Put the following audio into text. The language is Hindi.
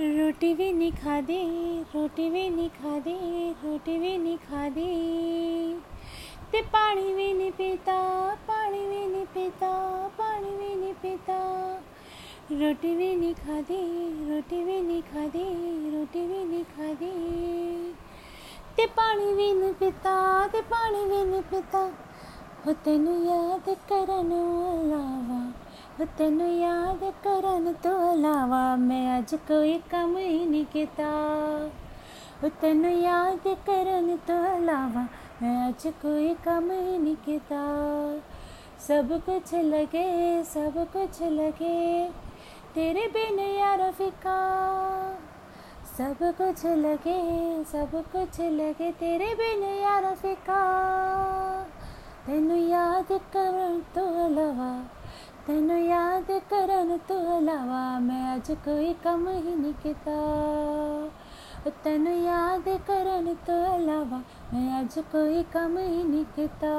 रोटी भी नहीं खा दे रोटी भी नहीं खा दे रोटी भी नहीं खा दे ते पानी भी नहीं पीता पानी भी नहीं पीता पानी भी नहीं पीता रोटी भी नहीं खा दे रोटी भी नहीं खा दे रोटी भी नहीं खा दे ते पानी भी नहीं पीता ते पानी भी नहीं पीता हो तेन याद करन हो तेन याद करन तो अलावा मैं अज कोई कम ही नहीं किता। तेन याद करन तो अलावा मैं अज कोई कम ही नहीं किता। सब कुछ लगे, सब कुछ लगे, तेरे बिन यार फिका। सब कुछ लगे, सब कुछ लगे, तेरे बिन यार फिका। तेन याद करन तो अलावा करन तो अलावा मैं अज कोई कम ही नहीं किता तेन याद करन तो अलावा मैं अज कोई कम ही नहीं किता